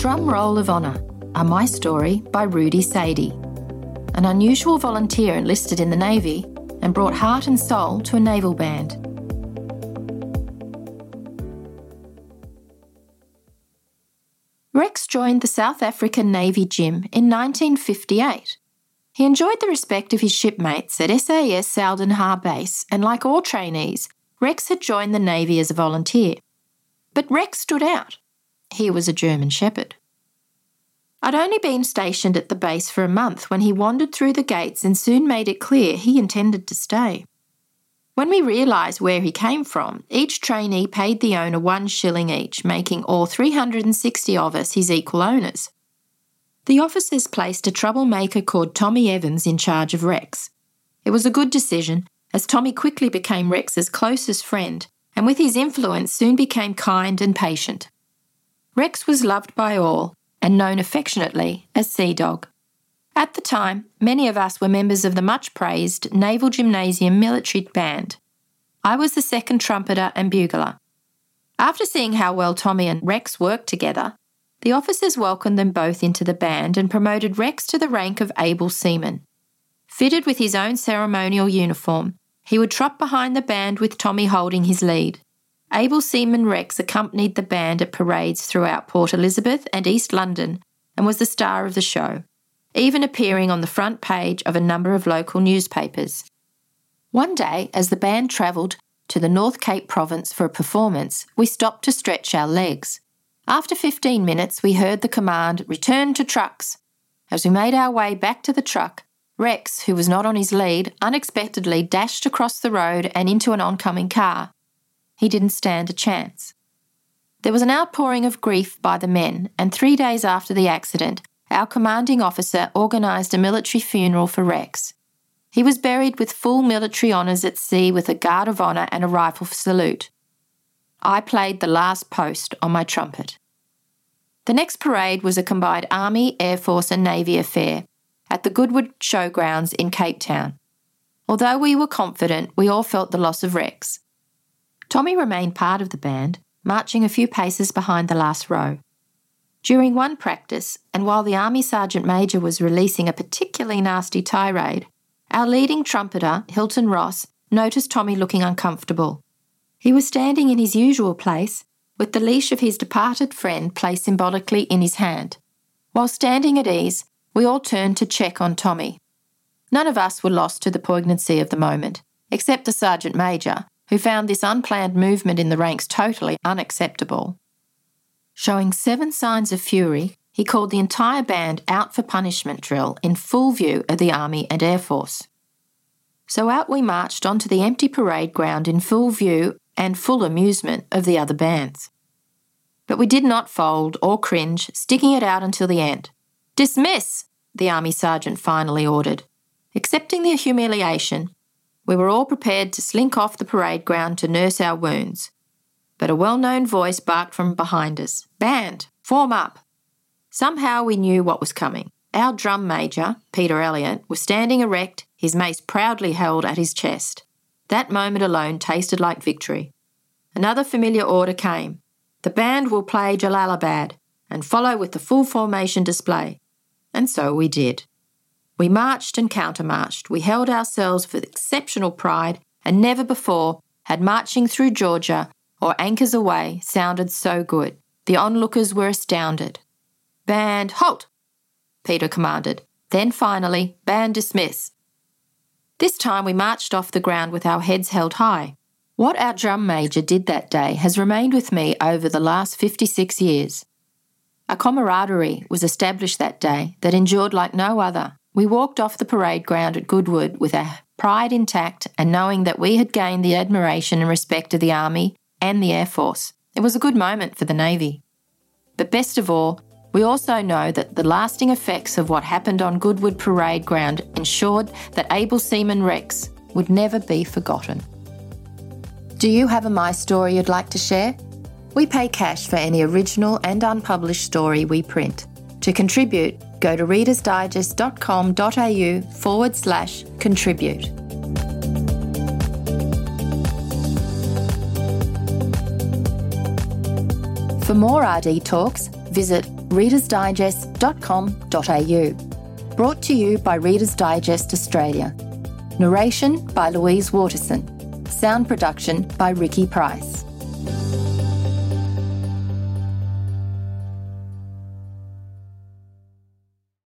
Drum Roll of Honour, a My Story by Rudy Sadie. An unusual volunteer enlisted in the Navy and brought heart and soul to a naval band. Rex joined the South African Navy Gym in 1958. He enjoyed the respect of his shipmates at SAS Saldanha Base, and like all trainees, Rex had joined the Navy as a volunteer. But Rex stood out. He was a German Shepherd. I'd only been stationed at the base for a month when he wandered through the gates and soon made it clear he intended to stay. When we realised where he came from, each trainee paid the owner one shilling each, making all 360 of us his equal owners. The officers placed a troublemaker called Tommy Evans in charge of Rex. It was a good decision, as Tommy quickly became Rex's closest friend, and with his influence soon became kind and patient. Rex was loved by all and known affectionately as Sea Dog. At the time, many of us were members of the much praised Naval Gymnasium Military Band. I was the second trumpeter and bugler. After seeing how well Tommy and Rex worked together, the officers welcomed them both into the band and promoted Rex to the rank of able seaman. Fitted with his own ceremonial uniform, he would trot behind the band with Tommy holding his lead. Able Seaman Rex accompanied the band at parades throughout Port Elizabeth and East London and was the star of the show, even appearing on the front page of a number of local newspapers. One day, as the band travelled to the North Cape province for a performance, we stopped to stretch our legs. After 15 minutes, we heard the command, Return to trucks. As we made our way back to the truck, Rex, who was not on his lead, unexpectedly dashed across the road and into an oncoming car he didn't stand a chance. There was an outpouring of grief by the men, and three days after the accident, our commanding officer organised a military funeral for Rex. He was buried with full military honours at sea with a guard of honour and a rifle salute. I played the last post on my trumpet. The next parade was a combined Army, Air Force, and Navy affair at the Goodwood Showgrounds in Cape Town. Although we were confident, we all felt the loss of Rex. Tommy remained part of the band, marching a few paces behind the last row. During one practice, and while the Army Sergeant Major was releasing a particularly nasty tirade, our leading trumpeter, Hilton Ross, noticed Tommy looking uncomfortable. He was standing in his usual place, with the leash of his departed friend placed symbolically in his hand. While standing at ease, we all turned to check on Tommy. None of us were lost to the poignancy of the moment, except the Sergeant Major, who found this unplanned movement in the ranks totally unacceptable. Showing seven signs of fury, he called the entire band out for punishment drill in full view of the Army and Air Force. So out we marched onto the empty parade ground in full view and full amusement of the other bands. But we did not fold or cringe, sticking it out until the end. Dismiss! the Army Sergeant finally ordered. Accepting the humiliation, we were all prepared to slink off the parade ground to nurse our wounds. But a well known voice barked from behind us Band, form up! Somehow we knew what was coming. Our drum major, Peter Elliott, was standing erect, his mace proudly held at his chest. That moment alone tasted like victory. Another familiar order came. The band will play Jalalabad and follow with the full formation display. And so we did. We marched and countermarched. We held ourselves with exceptional pride, and never before had marching through Georgia or anchors aweigh sounded so good. The onlookers were astounded. Band, halt! Peter commanded. Then finally, band dismiss. This time we marched off the ground with our heads held high. What our drum major did that day has remained with me over the last 56 years. A camaraderie was established that day that endured like no other. We walked off the parade ground at Goodwood with our pride intact and knowing that we had gained the admiration and respect of the Army and the Air Force. It was a good moment for the Navy. But best of all, we also know that the lasting effects of what happened on Goodwood Parade Ground ensured that able seaman Rex would never be forgotten. Do you have a My Story you'd like to share? We pay cash for any original and unpublished story we print. To contribute, go to readersdigest.com.au forward slash contribute. For more RD talks, visit readersdigest.com.au. Brought to you by Reader's Digest Australia. Narration by Louise Waterson. Sound production by Ricky Price.